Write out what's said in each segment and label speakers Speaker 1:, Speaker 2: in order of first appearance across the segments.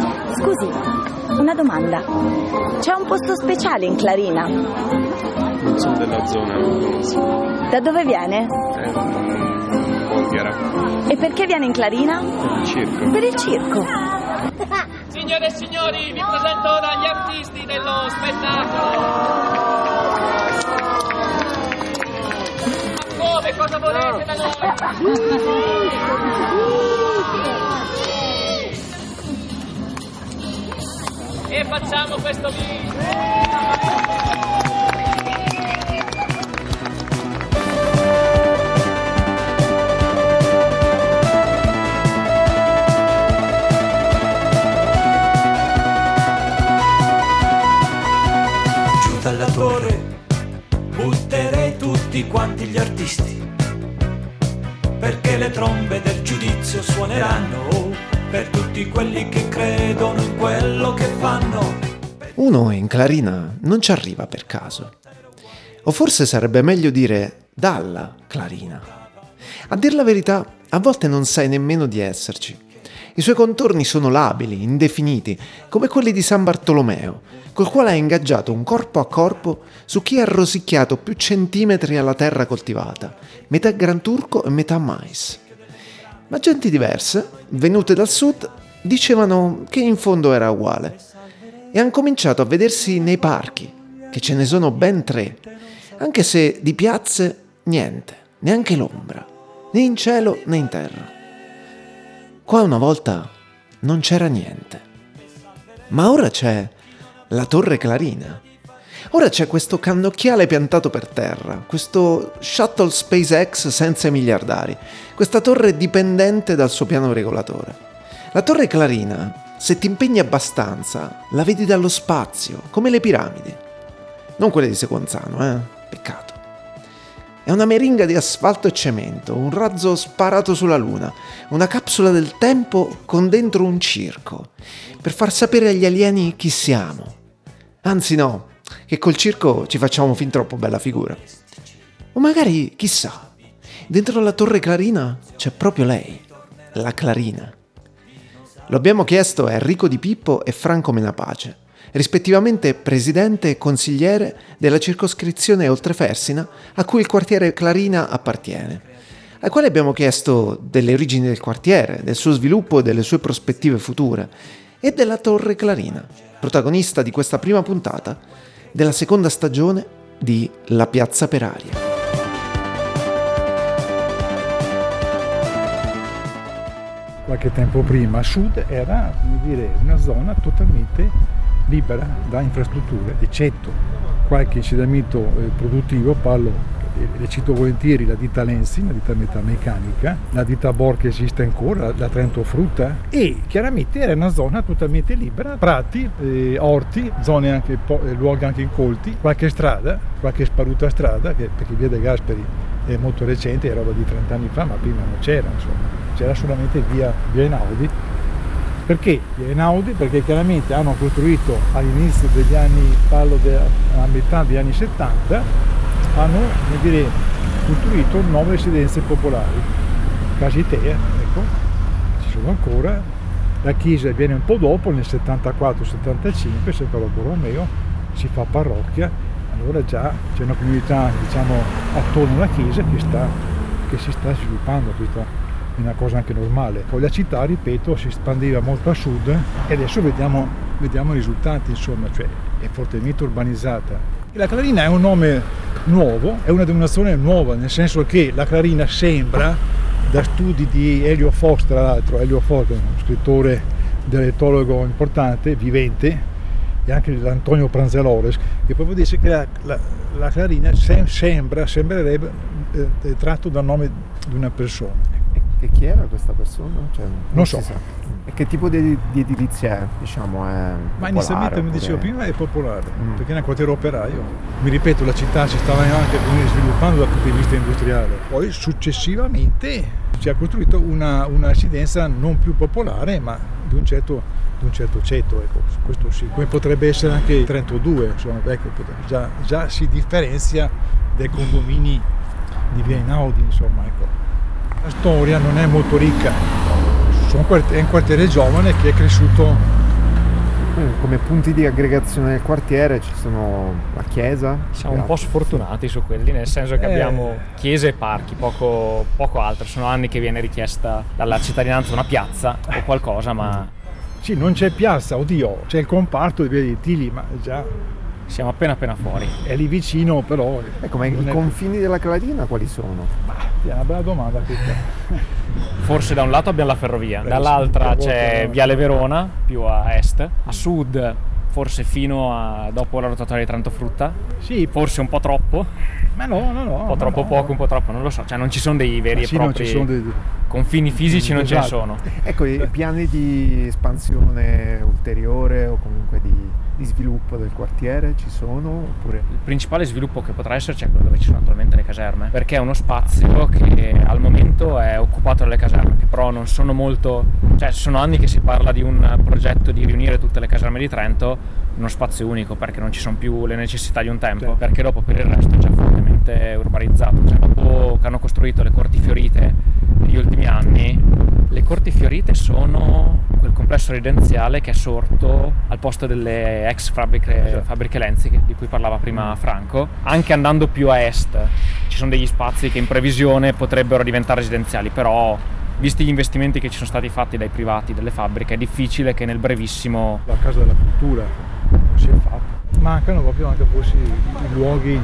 Speaker 1: Scusi, una domanda. C'è un posto speciale in Clarina?
Speaker 2: Non sono della zona, non conosco.
Speaker 1: Da dove viene?
Speaker 2: È un Volgara.
Speaker 1: E perché viene in Clarina?
Speaker 2: Per il circo.
Speaker 1: Per il circo.
Speaker 3: Signore e signori, vi presento ora gli artisti dello spettacolo. Ma come? Cosa volete da noi? E facciamo questo video.
Speaker 4: dalla torre butterei tutti quanti gli artisti perché le trombe del giudizio suoneranno per tutti quelli che credono
Speaker 5: Uno in Clarina non ci arriva per caso. O forse sarebbe meglio dire dalla Clarina. A dir la verità, a volte non sai nemmeno di esserci. I suoi contorni sono labili, indefiniti, come quelli di San Bartolomeo, col quale ha ingaggiato un corpo a corpo su chi ha rosicchiato più centimetri alla terra coltivata, metà gran turco e metà mais. Ma genti diverse, venute dal sud, dicevano che in fondo era uguale. E hanno cominciato a vedersi nei parchi, che ce ne sono ben tre, anche se di piazze niente, neanche l'ombra, né in cielo né in terra. Qua una volta non c'era niente. Ma ora c'è la torre Clarina. Ora c'è questo cannocchiale piantato per terra, questo shuttle SpaceX senza i miliardari, questa torre dipendente dal suo piano regolatore. La torre Clarina, se ti impegni abbastanza, la vedi dallo spazio, come le piramidi. Non quelle di Seconzano, eh? Peccato. È una meringa di asfalto e cemento, un razzo sparato sulla luna, una capsula del tempo con dentro un circo, per far sapere agli alieni chi siamo. Anzi no, che col circo ci facciamo fin troppo bella figura. O magari, chissà, dentro la torre Clarina c'è proprio lei, la Clarina. Lo abbiamo chiesto a Enrico Di Pippo e Franco Menapace, rispettivamente presidente e consigliere della circoscrizione Oltrefersina a cui il quartiere Clarina appartiene, ai quali abbiamo chiesto delle origini del quartiere, del suo sviluppo e delle sue prospettive future, e della Torre Clarina, protagonista di questa prima puntata della seconda stagione di La Piazza per Aria.
Speaker 6: Qualche tempo prima. A sud era dire, una zona totalmente libera da infrastrutture, eccetto qualche insediamento eh, produttivo, parlo, eh, le cito volentieri la ditta Lenzi, la ditta metalmeccanica, la ditta Bor che esiste ancora, la Trento Frutta e chiaramente era una zona totalmente libera, prati, eh, orti, zone anche, po- eh, luoghi anche incolti, qualche strada, qualche sparuta strada, che perché via De Gasperi è molto recente, è roba di 30 anni fa, ma prima non c'era, insomma, c'era solamente via, via Einaudi. Perché via Einaudi? Perché chiaramente hanno costruito all'inizio degli anni, parlo della metà degli anni 70, hanno dire, costruito nuove residenze popolari, Casitea, ecco, ci sono ancora, la chiesa viene un po' dopo, nel 74-75, San Carlo Borromeo, si fa parrocchia, allora già c'è una comunità diciamo, attorno alla chiesa che, sta, che si sta sviluppando, questa è una cosa anche normale. Poi la città, ripeto, si espandeva molto a sud e adesso vediamo, vediamo i risultati, insomma, cioè è fortemente urbanizzata. La Clarina è un nome nuovo, è una denominazione nuova, nel senso che la Clarina sembra, da studi di Elio Fox, tra l'altro, Elio Fox è uno scrittore dialettologo importante, vivente, e anche l'Antonio Pranzelores, che proprio dice che la, la, la Clarina sem- sembra, sembrerebbe eh, tratto dal nome di una persona.
Speaker 5: E chi era questa persona? Cioè,
Speaker 6: Non so.
Speaker 5: si sa. E che tipo di, di edilizia è? Diciamo, è
Speaker 6: Ma inizialmente, come
Speaker 5: popolare,
Speaker 6: dicevo
Speaker 5: oppure-
Speaker 6: prima, è popolare,
Speaker 5: Mm.
Speaker 6: perché è un quartiere operaio. Mi ripeto, la città si stava anche sviluppando dal punto di vista industriale. Poi successivamente si è costruito una, una residenza non più popolare, ma di un certo, di un certo ceto, ecco, questo sì. Come potrebbe essere anche il Trento 2, insomma, ecco, già, già si differenzia dai condomini di Via Einaudi, insomma, ecco. La storia non è molto ricca, è un quartiere giovane che è cresciuto
Speaker 5: Eh, Come punti di aggregazione del quartiere ci sono la chiesa.
Speaker 7: Siamo un po' sfortunati su quelli, nel senso che
Speaker 6: Eh.
Speaker 7: abbiamo chiese e parchi, poco, poco altro. Sono anni che viene richiesta dalla cittadinanza una piazza o qualcosa, ma
Speaker 6: Sì, non c'è piazza, oddio, c'è il comparto di Via dei Tili, ma già
Speaker 7: siamo appena appena fuori.
Speaker 6: è lì vicino, però...
Speaker 5: Ecco, ma i
Speaker 6: è-
Speaker 5: confini della Clarina quali sono?
Speaker 6: È una bella domanda questa.
Speaker 7: Forse da un lato abbiamo la ferrovia,
Speaker 6: Eh,
Speaker 7: dall'altra c'è Viale Verona, più a est, a sud forse fino a dopo la rotatoria di Trento Frutta,
Speaker 6: Sì,
Speaker 7: forse un po' troppo,
Speaker 6: ma no, no, no.
Speaker 7: un po' troppo poco, un po' troppo, non lo so, cioè non ci sono dei veri e
Speaker 6: Sì, non
Speaker 7: propri
Speaker 6: dei...
Speaker 7: confini fisici, non ce ne
Speaker 6: Esatto.
Speaker 7: sono.
Speaker 5: Ecco, i piani di espansione ulteriore o comunque di, di sviluppo del quartiere ci sono oppure...
Speaker 7: Il principale sviluppo che potrà esserci è quello dove ci sono attualmente le caserme, perché è uno spazio che al momento è occupato dalle caserme, che però non sono molto, cioè sono anni che si parla di un progetto di riunire tutte le caserme di Trento in uno spazio unico, perché non ci sono più le necessità di un tempo,
Speaker 6: Certo.
Speaker 7: perché dopo per il resto è già fortemente urbanizzato, cioè dopo che hanno costruito le corti fiorite negli ultimi anni, le corti fiorite sono complesso residenziale che è sorto al posto delle ex fabbriche, fabbriche Lenzi di cui parlava prima Franco. Anche andando più a est ci sono degli spazi che in previsione potrebbero diventare residenziali, però visti gli investimenti che ci sono stati fatti dai privati delle fabbriche è difficile che nel brevissimo
Speaker 6: La casa della cultura non si è fatta. Mancano proprio anche forse i luoghi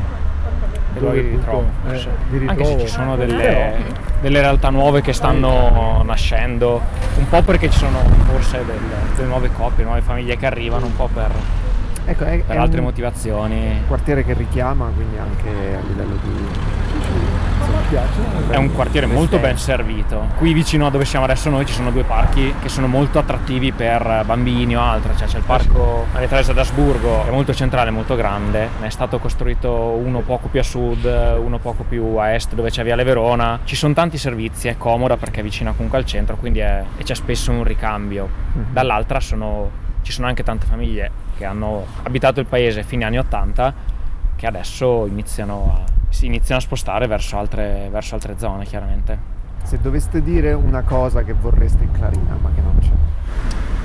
Speaker 7: dei luoghi di ritrovo.
Speaker 6: eh, di ritrovo.
Speaker 7: Anche se ci sono delle,
Speaker 6: Però-
Speaker 7: delle realtà nuove che stanno nascendo, un po' perché ci sono forse del- delle nuove coppie, nuove famiglie che arrivano, un po' per,
Speaker 5: Ecco, è,
Speaker 7: per
Speaker 5: è
Speaker 7: altre
Speaker 5: un
Speaker 7: motivazioni.
Speaker 5: quartiere che richiama quindi anche a livello di...
Speaker 7: È un quartiere molto ben servito. Qui vicino a dove siamo adesso noi ci sono due parchi che sono molto attrattivi per bambini o altro. Cioè c'è il parco Maria Teresa d'Asburgo, che è molto centrale, molto grande. Ne è stato costruito uno poco più a sud, uno poco più a est dove c'è Viale Verona. Ci sono tanti servizi, è comoda perché è vicina comunque al centro, quindi è- e c'è spesso un ricambio. Dall'altra sono- ci sono anche tante famiglie che hanno abitato il paese fine anni 80 che adesso iniziano a, si iniziano a spostare verso altre, verso altre zone, chiaramente.
Speaker 5: Se doveste dire una cosa che vorreste in Clarina ma che non c'è.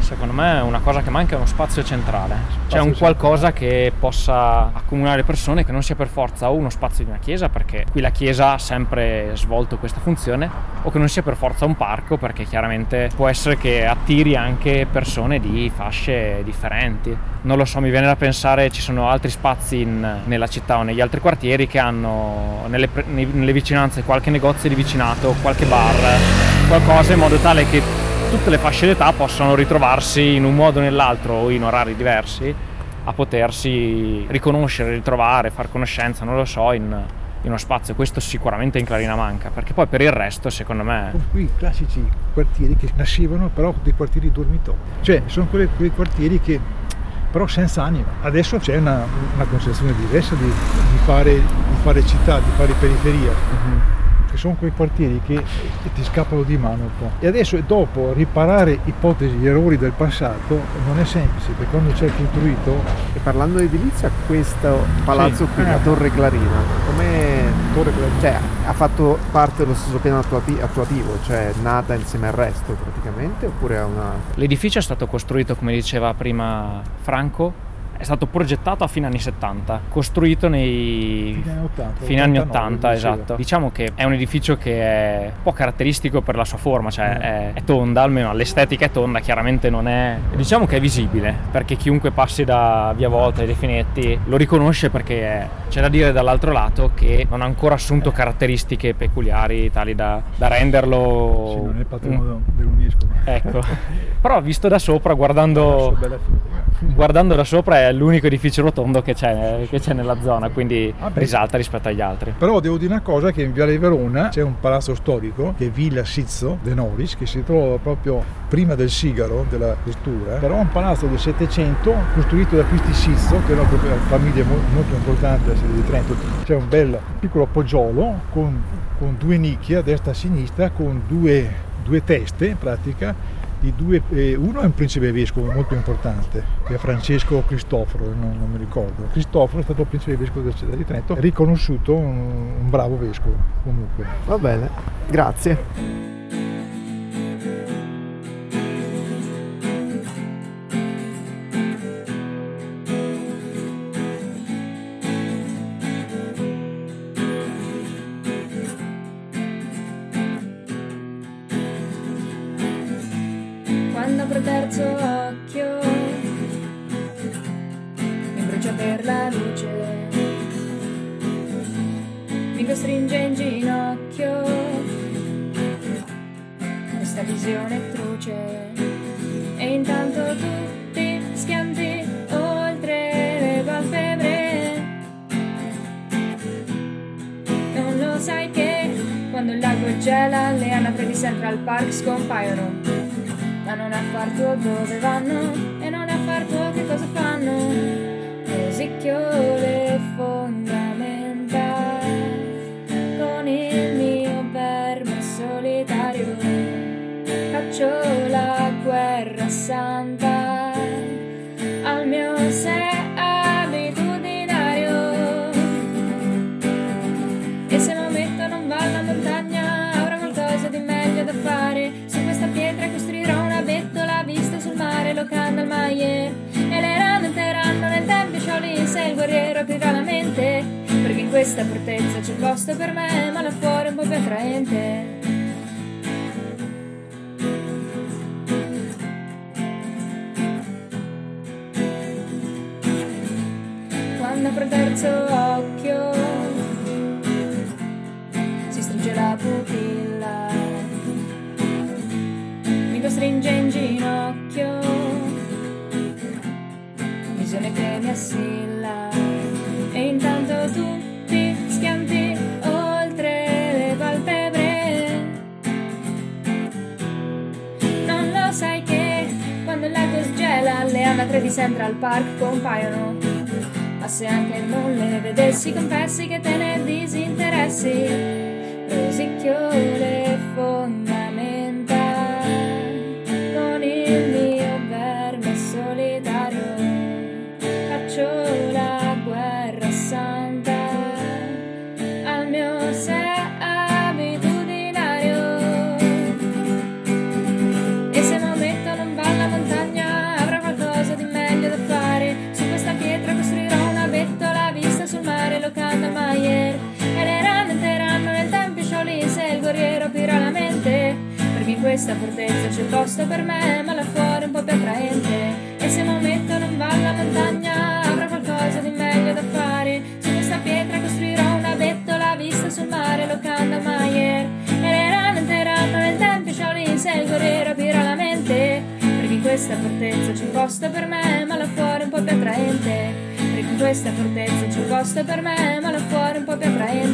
Speaker 7: Secondo me una cosa che manca è uno spazio centrale, cioè un
Speaker 6: centrale.
Speaker 7: qualcosa che possa accomunare persone, che non sia per forza o uno spazio di una chiesa, perché qui la chiesa ha sempre svolto questa funzione, o che non sia per forza un parco, perché chiaramente può essere che attiri anche persone di fasce differenti. Non lo so, mi viene da pensare ci sono altri spazi in- nella città o negli altri quartieri che hanno nelle, nelle vicinanze qualche negozio di vicinato, qualche bar, qualcosa in modo tale che tutte le fasce d'età possano ritrovarsi in un modo o nell'altro o in orari diversi a potersi riconoscere, ritrovare, far conoscenza, non lo so, in, in uno spazio. Questo sicuramente in Clarina manca, perché poi per il resto, secondo me,
Speaker 6: Sono quei classici quartieri che nascevano però dei quartieri dormitori. Cioè, sono quelle- quei quartieri che però senza anima. Adesso c'è una, una concezione diversa di, di fare, di fare città, di fare periferia. Che sono quei quartieri che ti scappano di mano un po'. E adesso dopo riparare ipotesi, errori del passato non è semplice, perché quando c'è costruito
Speaker 5: E parlando di edilizia, questo palazzo
Speaker 6: Sì.
Speaker 5: qui, la
Speaker 6: Eh.
Speaker 5: Torre Clarina, come
Speaker 6: Torre Clarina.
Speaker 5: cioè, ha fatto parte dello stesso piano attuati- attuativo, cioè nata insieme al resto praticamente, oppure è una...
Speaker 7: l'edificio è stato costruito, come diceva prima Franco, è stato progettato a fine anni 70, costruito nei
Speaker 6: fine anni 80,
Speaker 7: fine anni
Speaker 6: 89,
Speaker 7: 80,
Speaker 6: diceva.
Speaker 7: esatto. Diciamo che è un edificio che è un po' caratteristico per la sua forma, cioè
Speaker 6: Mm.
Speaker 7: è, è tonda, almeno l'estetica è tonda, chiaramente non è... Diciamo che è visibile, perché chiunque passi da Via Volta e dei Finetti lo riconosce perché è- c'è da dire dall'altro lato che non ha ancora assunto caratteristiche peculiari tali da, da renderlo...
Speaker 6: Sì, non è
Speaker 7: un-
Speaker 6: patrimonio dell'UNESCO. ma-
Speaker 7: Ecco, però visto da sopra, guardando. Guardando da sopra è l'unico edificio rotondo che c'è, che c'è nella zona, quindi
Speaker 6: Ah,
Speaker 7: risalta rispetto agli altri.
Speaker 6: Però devo dire una cosa che in Viale Verona c'è un palazzo storico che è Villa Sizzo de Noris che si trova proprio prima del sigaro della questura, però è un palazzo del 700 costruito da questi Sizzo che proprio una famiglia mo- molto importante della sede di Trento. C'è un bel piccolo poggiolo con, con due nicchie a destra e a sinistra con due, due teste in pratica due, eh, uno è un principe vescovo molto importante, che è Francesco Cristoforo, non, non mi ricordo. Cristoforo è stato principe vescovo della città di Trento, riconosciuto un, un bravo vescovo comunque.
Speaker 5: Va bene, grazie.
Speaker 8: Terzo occhio. Mi brucia per la luce, mi costringe in ginocchio. Questa visione truce. E intanto tutti schianti oltre le palpebre. Non lo sai che quando il lago gela le anatre di Central Park scompaiono, non è affar tuo dove vanno e non è affar tuo che cosa fanno. Rosicchio questa fortezza c'è posto per me, ma là fuori è un po' più attraente. Quando apro il terzo Central Park compaiono. Ma se anche non le vedessi, confessi che te ne disinteressi. Rosicchio le questa fortezza c'è posto per me, ma là fuori è un po' più attraente. E se Maometto non va alla montagna, avrà qualcosa di meglio da fare. Su questa pietra costruirò una bettola vista sul mare, locanda Maier. E le rane entreranno nel tempio Shaolin se il guerriero aprirà la mente. Perché in questa fortezza c'è posto per me, ma là fuori è un po' più attraente. Perché in questa fortezza c'è posto per me, ma là fuori è un po' più attraente.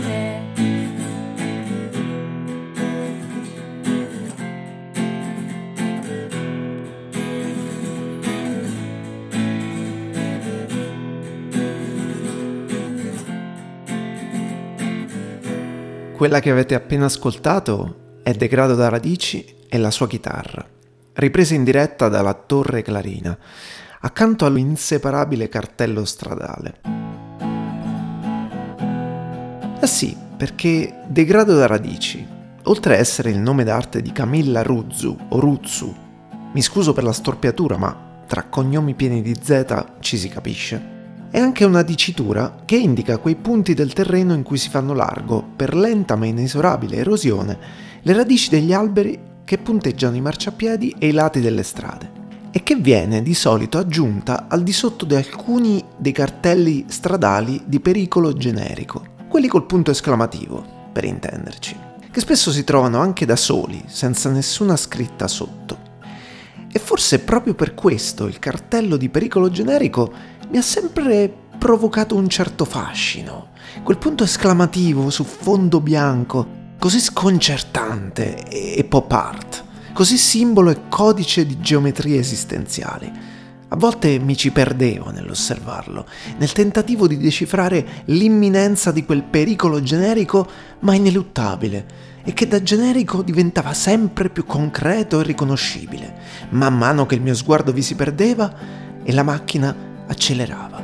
Speaker 5: Quella che avete appena ascoltato è Degrado da Radici e la sua chitarra, ripresa in diretta dalla Torre Clarina, accanto all'inseparabile cartello stradale. Ah sì, perché Degrado da Radici, oltre a essere il nome d'arte di Camilla Ruzzu o Ruzzu, mi scuso per la storpiatura, ma tra cognomi pieni di Z ci si capisce, è anche una dicitura che indica quei punti del terreno in cui si fanno largo, per lenta ma inesorabile erosione, le radici degli alberi che punteggiano i marciapiedi e i lati delle strade e che viene di solito aggiunta al di sotto di alcuni dei cartelli stradali di pericolo generico, quelli col punto esclamativo, per intenderci, che spesso si trovano anche da soli, senza nessuna scritta sotto. E forse proprio per questo il cartello di pericolo generico mi ha sempre provocato un certo fascino. Quel punto esclamativo su fondo bianco, così sconcertante e pop art, così simbolo e codice di geometrie esistenziali. A volte mi ci perdevo nell'osservarlo, nel tentativo di decifrare l'imminenza di quel pericolo generico ma ineluttabile e che da generico diventava sempre più concreto e riconoscibile, man mano che il mio sguardo vi si perdeva e la macchina accelerava.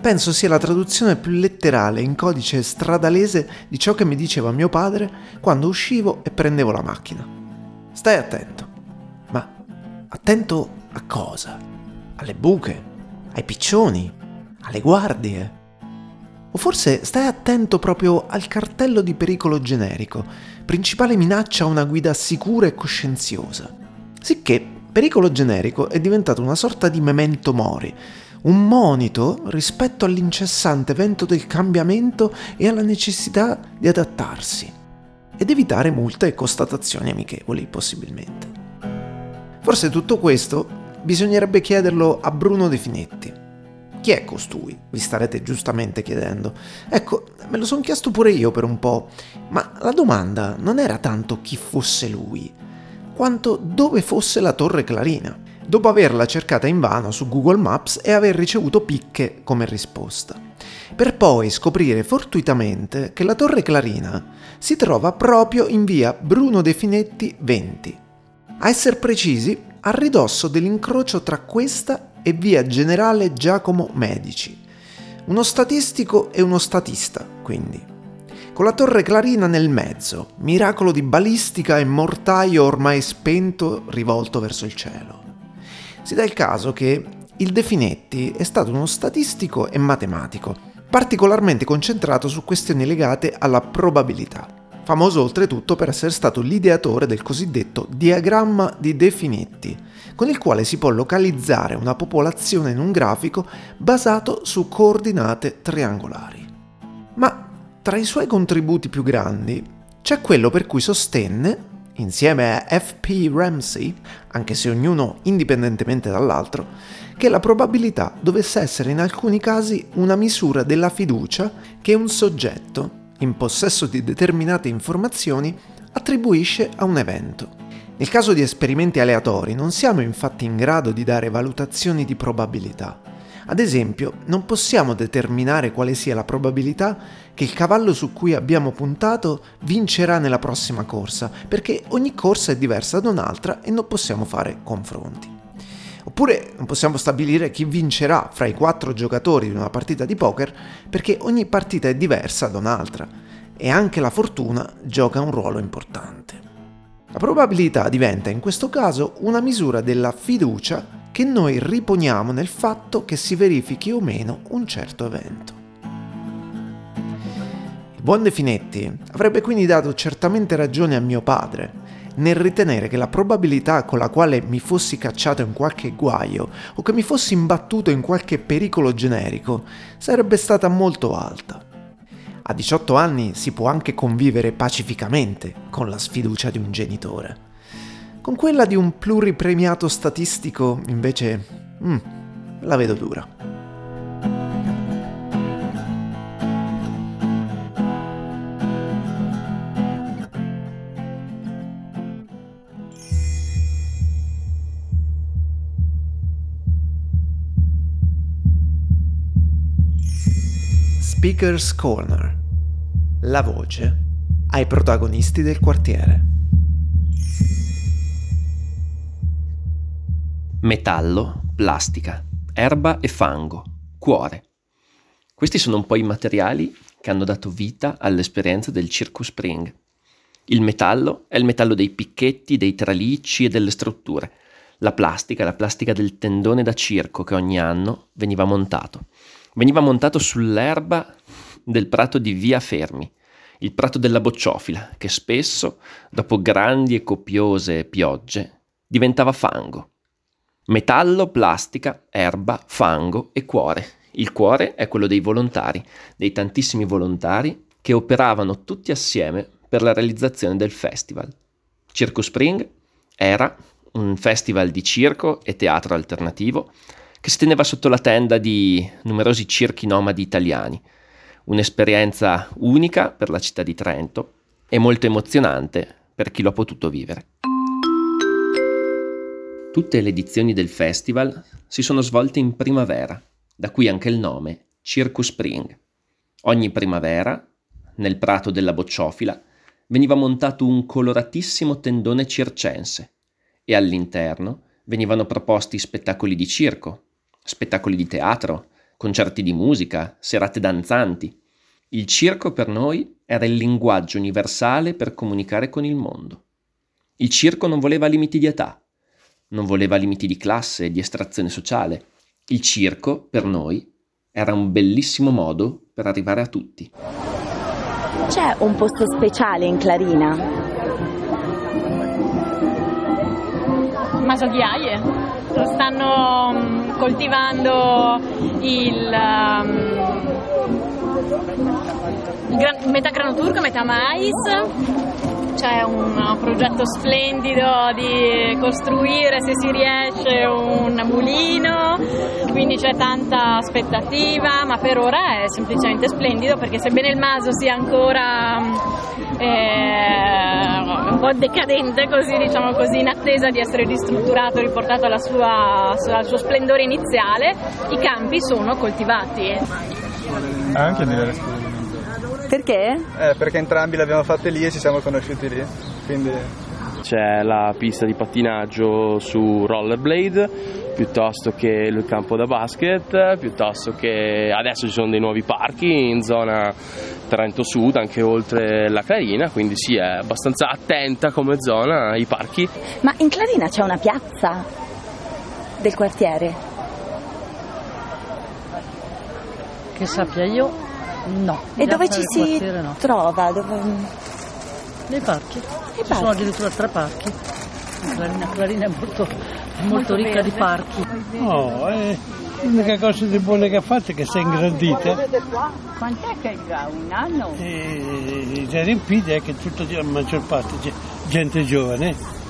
Speaker 5: Penso sia la traduzione più letterale in codice stradalese di ciò che mi diceva mio padre quando uscivo e prendevo la macchina. Stai attento. Ma attento a cosa? Alle buche? Ai piccioni? Alle guardie? O forse stai attento proprio al cartello di pericolo generico, principale minaccia a una guida sicura e coscienziosa. Sicché pericolo generico è diventato una sorta di memento mori, un monito rispetto all'incessante vento del cambiamento e alla necessità di adattarsi ed evitare multe e constatazioni amichevoli possibilmente. Forse tutto questo bisognerebbe chiederlo a Bruno De Finetti. Chi è costui? Vi starete giustamente chiedendo. Ecco, me lo sono chiesto pure io per un po', ma la domanda non era tanto chi fosse lui, quanto dove fosse la torre Clarina, dopo averla cercata invano su Google Maps e aver ricevuto picche come risposta. Per poi scoprire fortuitamente che la torre Clarina si trova proprio in via Bruno De Finetti 20. A essere precisi, a ridosso dell'incrocio tra questa e via Generale Giacomo Medici. Uno statistico e uno statista, quindi. Con la torre Clarina nel mezzo, miracolo di balistica e mortaio ormai spento rivolto verso il cielo. Si dà il caso che il De Finetti è stato uno statistico e matematico, particolarmente concentrato su questioni legate alla probabilità famoso oltretutto per essere stato l'ideatore del cosiddetto diagramma di De Finetti, con il quale si può localizzare una popolazione in un grafico basato su coordinate triangolari. Ma tra i suoi contributi più grandi c'è quello per cui sostenne, insieme a F.P. Ramsey, anche se ognuno indipendentemente dall'altro, che la probabilità dovesse essere in alcuni casi una misura della fiducia che un soggetto, in possesso di determinate informazioni, attribuisce a un evento. Nel caso di esperimenti aleatori non siamo infatti in grado di dare valutazioni di probabilità. Ad esempio, non possiamo determinare quale sia la probabilità che il cavallo su cui abbiamo puntato vincerà nella prossima corsa, perché ogni corsa è diversa da un'altra e non possiamo fare confronti. Oppure non possiamo stabilire chi vincerà fra i quattro giocatori di una partita di poker perché ogni partita è diversa da un'altra e anche la fortuna gioca un ruolo importante. La probabilità diventa in questo caso una misura della fiducia che noi riponiamo nel fatto che si verifichi o meno un certo evento. Buon De Finetti avrebbe quindi dato certamente ragione a mio padre nel ritenere che la probabilità con la quale mi fossi cacciato in qualche guaio o che mi fossi imbattuto in qualche pericolo generico sarebbe stata molto alta. A 18 anni si può anche convivere pacificamente con la sfiducia di un genitore. Con quella di un pluripremiato statistico, invece, mm, la vedo dura. Speaker's Corner. La voce ai protagonisti del quartiere.
Speaker 9: Metallo, plastica, erba e fango, cuore. Questi sono un po' i materiali che hanno dato vita all'esperienza del Circus Spring. Il metallo è il metallo dei picchetti, dei tralicci e delle strutture. La plastica la plastica del tendone da circo che ogni anno veniva montato veniva montato sull'erba del prato di Via Fermi, il prato della bocciofila, che spesso, dopo grandi e copiose piogge, diventava fango. Metallo, plastica, erba, fango e cuore. Il cuore è quello dei volontari, dei tantissimi volontari che operavano tutti assieme per la realizzazione del festival. Circo Spring era un festival di circo e teatro alternativo che si teneva sotto la tenda di numerosi circhi nomadi italiani. Un'esperienza unica per la città di Trento e molto emozionante per chi l'ha potuto vivere. Tutte le edizioni del festival si sono svolte in primavera, da qui anche il nome Circus Spring. Ogni primavera, nel prato della bocciofila, veniva montato un coloratissimo tendone circense e all'interno venivano proposti spettacoli di circo, spettacoli di teatro, concerti di musica, serate danzanti. Il circo per noi era il linguaggio universale per comunicare con il mondo. Il circo non voleva limiti di età, non voleva limiti di classe, di estrazione sociale. Il circo, per noi, era un bellissimo modo per arrivare a tutti.
Speaker 1: C'è un posto speciale in Clarina?
Speaker 10: masoghiaie. Stanno mm, coltivando il, um, gran- metà grano turco, metà mais. C'è un progetto splendido di costruire, se si riesce, un mulino, quindi c'è tanta aspettativa, ma per ora è semplicemente splendido perché sebbene il maso sia ancora eh, po' decadente, così diciamo così, in attesa di essere ristrutturato e riportato alla sua- al suo splendore iniziale, i campi sono coltivati.
Speaker 2: Anche diversi
Speaker 1: Perché?
Speaker 11: Eh, perché entrambi le abbiamo fatte lì e ci siamo conosciuti lì. Quindi
Speaker 12: C'è la pista di pattinaggio su rollerblade, piuttosto che il campo da basket, piuttosto che adesso ci sono dei nuovi parchi in zona Trento Sud, anche oltre la Clarina, quindi sì, è abbastanza attenta come zona ai parchi.
Speaker 1: Ma in Clarina c'è una piazza del quartiere?
Speaker 13: Che sappia io, no.
Speaker 1: E dove ci si
Speaker 13: quartiere, no.
Speaker 1: trova? Dove-
Speaker 13: Nei parchi. Ci
Speaker 1: parchi.
Speaker 13: sono addirittura tre parchi. La Clarina, Clarina è molto, molto,
Speaker 1: Molto
Speaker 13: ricca
Speaker 1: verde.
Speaker 13: di parchi.
Speaker 14: No, eh, l'unica cosa di buona che ha fatto è che si è ingrandita
Speaker 15: Quant'è che ha un anno?
Speaker 14: e si è riempita e che tutta la maggior parte gente giovane.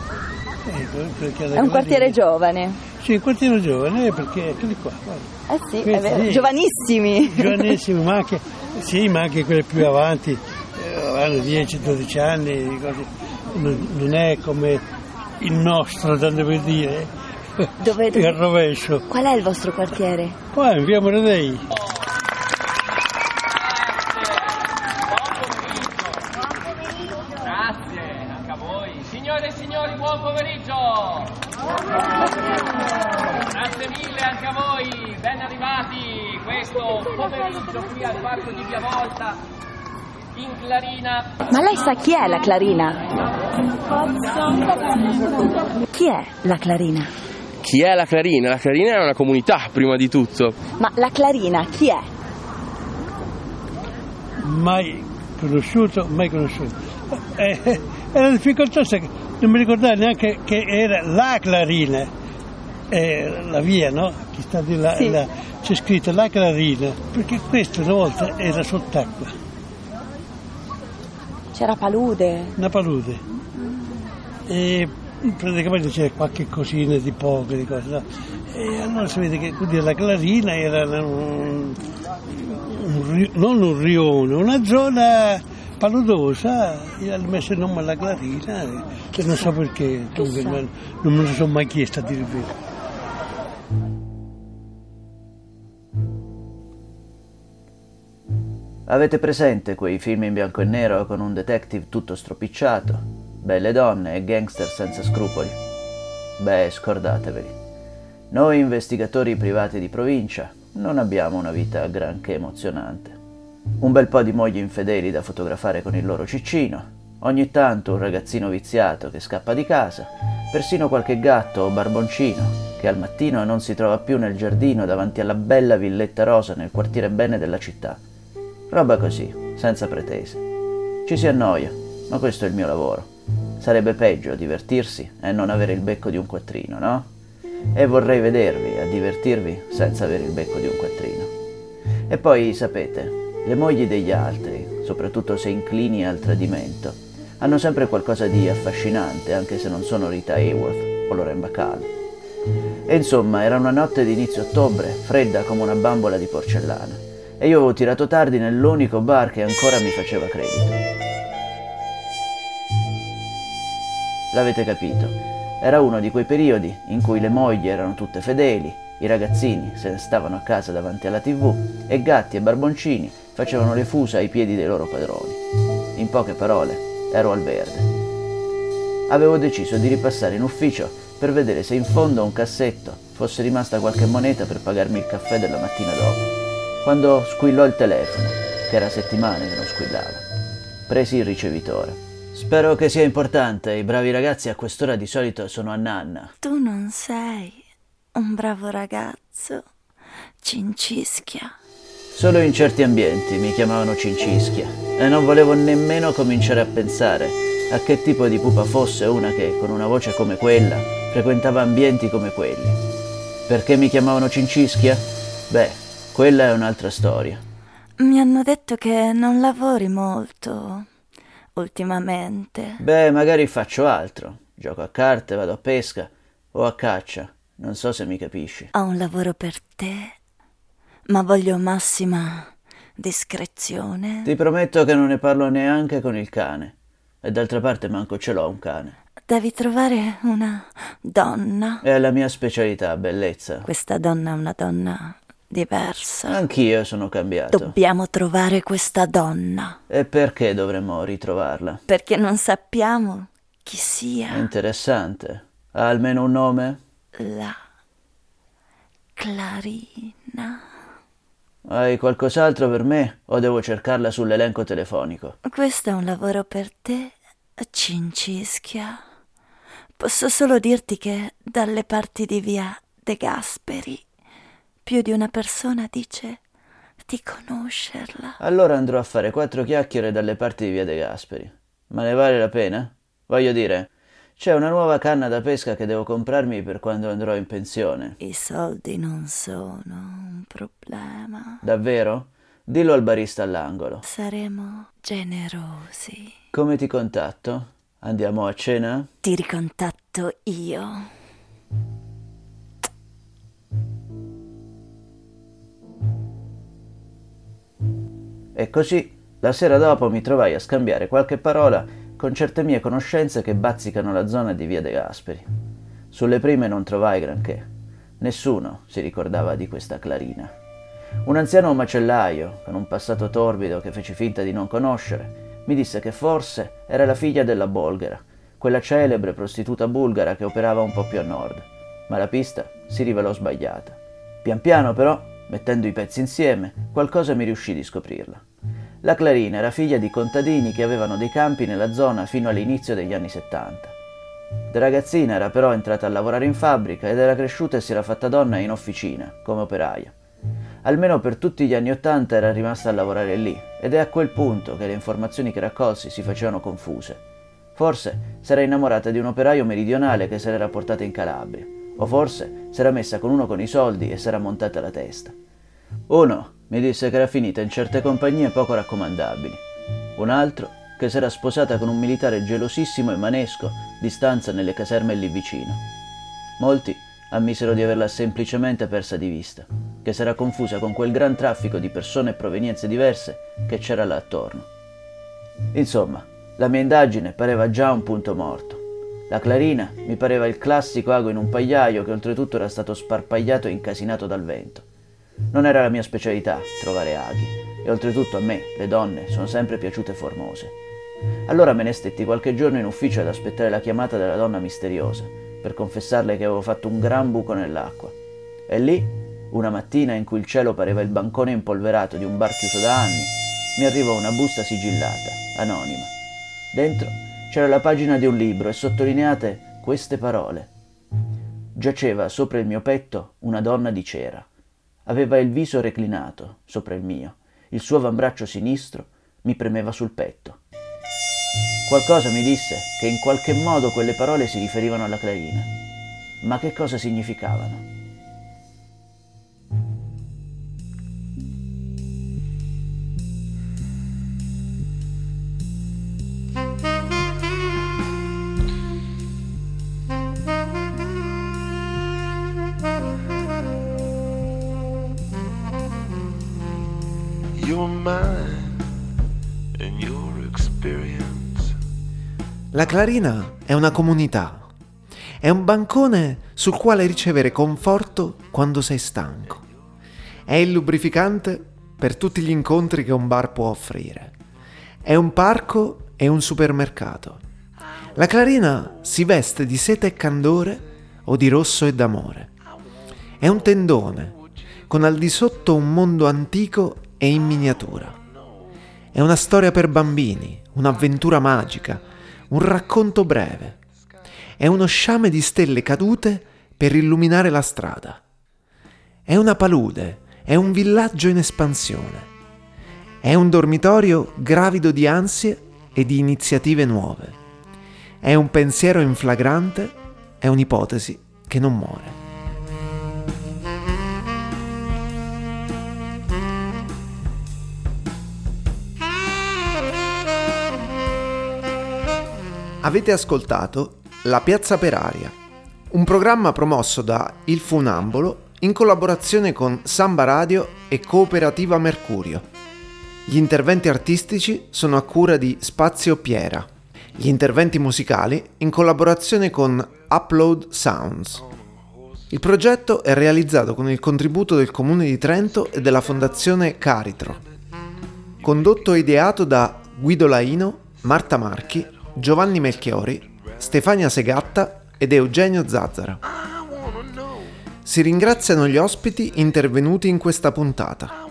Speaker 14: Ecco,
Speaker 1: È un quartiere giovane.
Speaker 14: Sì, un quartiere giovane, eh, perché eccoli qua, guarda.
Speaker 1: Eh sì, è
Speaker 14: Questi
Speaker 1: vero.
Speaker 14: sì.
Speaker 1: Giovanissimi.
Speaker 14: Giovanissimi, ma anche, sì, ma anche quelli più avanti, eh, hanno 10-12 anni, così. Non, è come il nostro, tanto per dire,
Speaker 1: Dove,
Speaker 14: il rovescio.
Speaker 1: Qual è il vostro quartiere?
Speaker 14: Qua in via Moradei.
Speaker 3: Grazie, anche a voi. Signore e signori, buon pomeriggio. Grazie mille anche a voi, ben arrivati questo pomeriggio qui al parco di Via Volta in Clarina.
Speaker 1: Ma lei sa chi è la Clarina? Chi è la Clarina?
Speaker 12: Chi è la Clarina? La Clarina è una comunità, prima di tutto.
Speaker 1: Ma la Clarina chi è?
Speaker 14: mai conosciuto, mai conosciuto. Eh, eh, e la difficoltà è che non mi ricordavo neanche che era la Clarina, eh, la via, no? Che sta di là,
Speaker 1: Sì.
Speaker 14: là, c'è scritto la Clarina, perché questa una volta era sott'acqua,
Speaker 1: C'era palude.
Speaker 14: una palude. E praticamente c'era qualche cosina di poco, di cose? E allora si vede che quindi la Clarina era un, un non un rione, una zona paludosa, io hanno messo il nome alla Clarina, eh, che non so perché, comunque, non, non me lo sono mai chiesto a dire il vero.
Speaker 16: Avete presente quei film in bianco e nero con un detective tutto stropicciato, belle donne e gangster senza scrupoli? Beh, scordateveli. Noi investigatori privati di provincia non abbiamo una vita granché emozionante. Un bel po' di mogli infedeli da fotografare con il loro ciccino, ogni tanto un ragazzino viziato che scappa di casa, persino qualche gatto o barboncino che al mattino non si trova più nel giardino davanti alla bella villetta rosa nel quartiere bene della città. Roba così, senza pretese. Ci si annoia, ma questo è il mio lavoro. Sarebbe peggio divertirsi e non avere il becco di un quattrino, no? E vorrei vedervi a divertirvi senza avere il becco di un quattrino. E poi, sapete, le mogli degli altri, soprattutto se inclini al tradimento, hanno sempre qualcosa di affascinante, anche se non sono Rita Hayworth o Loren Bacall. E insomma, era una notte di inizio ottobre, fredda come una bambola di porcellana, e io avevo tirato tardi nell'unico bar che ancora mi faceva credito. L'avete capito? Era uno di quei periodi in cui le mogli erano tutte fedeli, i ragazzini se ne stavano a casa davanti alla tv e gatti e barboncini facevano le fusa ai piedi dei loro padroni. In poche parole, ero al verde. Avevo deciso di ripassare in ufficio per vedere se in fondo a un cassetto fosse rimasta qualche moneta per pagarmi il caffè della mattina dopo. Quando squillò il telefono, che era settimane che non squillava. Presi il ricevitore. Spero che sia importante, i bravi ragazzi a quest'ora di solito sono a nanna.
Speaker 1: Tu non sei un bravo ragazzo. Cincischia.
Speaker 16: Solo in certi ambienti mi chiamavano Cincischia e non volevo nemmeno cominciare a pensare a che tipo di pupa fosse una che, con una voce come quella, frequentava ambienti come quelli. Perché mi chiamavano Cincischia? Beh, quella è un'altra storia.
Speaker 1: Mi hanno detto che non lavori molto ultimamente.
Speaker 16: Beh, magari faccio altro. Gioco a carte, vado a pesca o a caccia. Non so se mi capisci.
Speaker 1: Ho un lavoro per te, ma voglio massima discrezione.
Speaker 16: Ti prometto che non ne parlo neanche con il cane. E d'altra parte manco ce l'ho un cane.
Speaker 1: Devi trovare una donna.
Speaker 16: È la mia specialità, bellezza.
Speaker 1: Questa donna è una donna diversa.
Speaker 16: Anch'io sono cambiato.
Speaker 1: Dobbiamo trovare questa donna.
Speaker 16: E perché dovremmo ritrovarla?
Speaker 1: Perché non sappiamo chi sia.
Speaker 16: Interessante. Ha almeno un nome?
Speaker 1: La Clarina.
Speaker 16: Hai qualcos'altro per me o devo cercarla sull'elenco telefonico?
Speaker 1: Questo è un lavoro per te, Cincischia. Posso solo dirti che dalle parti di via De Gasperi più di una persona dice di conoscerla.
Speaker 16: Allora andrò a fare quattro chiacchiere dalle parti di via De Gasperi. Ma ne vale la pena? Voglio dire, c'è una nuova canna da pesca che devo comprarmi per quando andrò in pensione.
Speaker 1: I soldi non sono un problema.
Speaker 16: Davvero? Dillo al barista all'angolo.
Speaker 1: Saremo generosi.
Speaker 16: Come ti contatto? Andiamo a cena?
Speaker 1: Ti ricontatto io.
Speaker 16: E così, la sera dopo mi trovai a scambiare qualche parola con certe mie conoscenze che bazzicano la zona di via De Gasperi. Sulle prime non trovai granché. Nessuno si ricordava di questa Clarina. Un anziano macellaio, con un passato torbido che feci finta di non conoscere, mi disse che forse era la figlia della Bolghera, quella celebre prostituta bulgara che operava un po' più a nord. Ma la pista si rivelò sbagliata. Pian piano, però, mettendo i pezzi insieme, qualcosa mi riuscì di scoprirla. La Clarina era figlia di contadini che avevano dei campi nella zona fino all'inizio degli anni 70. Da ragazzina era però entrata a lavorare in fabbrica ed era cresciuta e si era fatta donna in officina, come operaia. Almeno per tutti gli anni Ottanta era rimasta a lavorare lì ed è a quel punto che le informazioni che raccolsi si facevano confuse. Forse s'era innamorata di un operaio meridionale che se l'era portata in Calabria, o forse s'era messa con uno con i soldi e s'era montata la testa. Uno mi disse che era finita in certe compagnie poco raccomandabili. Un altro che s'era sposata con un militare gelosissimo e manesco di stanza nelle caserme lì vicino. Molti ammisero di averla semplicemente persa di vista, che s'era confusa con quel gran traffico di persone e provenienze diverse che c'era là attorno. Insomma, la mia indagine pareva già un punto morto. La Clarina mi pareva il classico ago in un pagliaio che oltretutto era stato sparpagliato e incasinato dal vento. Non era la mia specialità trovare aghi, e oltretutto a me le donne sono sempre piaciute formose. Allora me ne stetti qualche giorno in ufficio ad aspettare la chiamata della donna misteriosa, per confessarle che avevo fatto un gran buco nell'acqua. E lì, una mattina in cui il cielo pareva il bancone impolverato di un bar chiuso da anni, mi arrivò una busta sigillata, anonima. Dentro c'era la pagina di un libro e sottolineate queste parole. Giaceva sopra il mio petto una donna di cera. Aveva il viso reclinato sopra il mio. Il suo avambraccio sinistro mi premeva sul petto. Qualcosa mi disse che in qualche modo quelle parole si riferivano alla Clarina. Ma che cosa significavano?
Speaker 5: La Clarina è una comunità. È un bancone sul quale ricevere conforto quando sei stanco. È il lubrificante per tutti gli incontri che un bar può offrire. È un parco e un supermercato. La Clarina si veste di seta e candore o di rosso e d'amore. È un tendone, con al di sotto un mondo antico e in miniatura. È una storia per bambini, un'avventura magica, un racconto breve. È uno sciame di stelle cadute per illuminare la strada. È una palude, è un villaggio in espansione. È un dormitorio gravido di ansie e di iniziative nuove. È un pensiero in flagrante è un'ipotesi che non muore. Avete ascoltato La Piazza per Aria, un programma promosso da Il Funambolo in collaborazione con Samba Radio e Cooperativa Mercurio. Gli interventi artistici sono a cura di Spazio Piera. Gli interventi musicali in collaborazione con Upload Sounds. Il progetto è realizzato con il contributo del Comune di Trento e della Fondazione Caritro. Condotto e ideato da Guido Laino, Marta Marchi Giovanni Melchiori, Stefania Segatta ed Eugenio Zazzara. Si ringraziano gli ospiti intervenuti in questa puntata.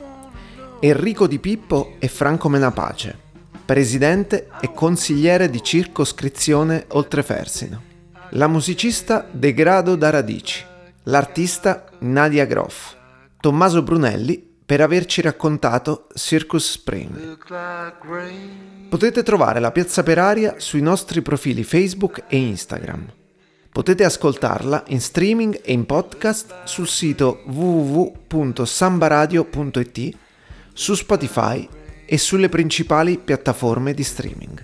Speaker 5: Enrico Di Pippo e Franco Menapace, presidente e consigliere di circoscrizione Oltrefersino. La musicista Degrado da Radici, l'artista Nadia Groff, Tommaso Brunelli per averci raccontato Circus Spring. Potete trovare la Piazza per Aria sui nostri profili Facebook e Instagram. Potete ascoltarla in streaming e in podcast sul sito www.sambaradio.it, su Spotify e sulle principali piattaforme di streaming.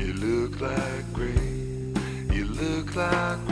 Speaker 5: You look like back.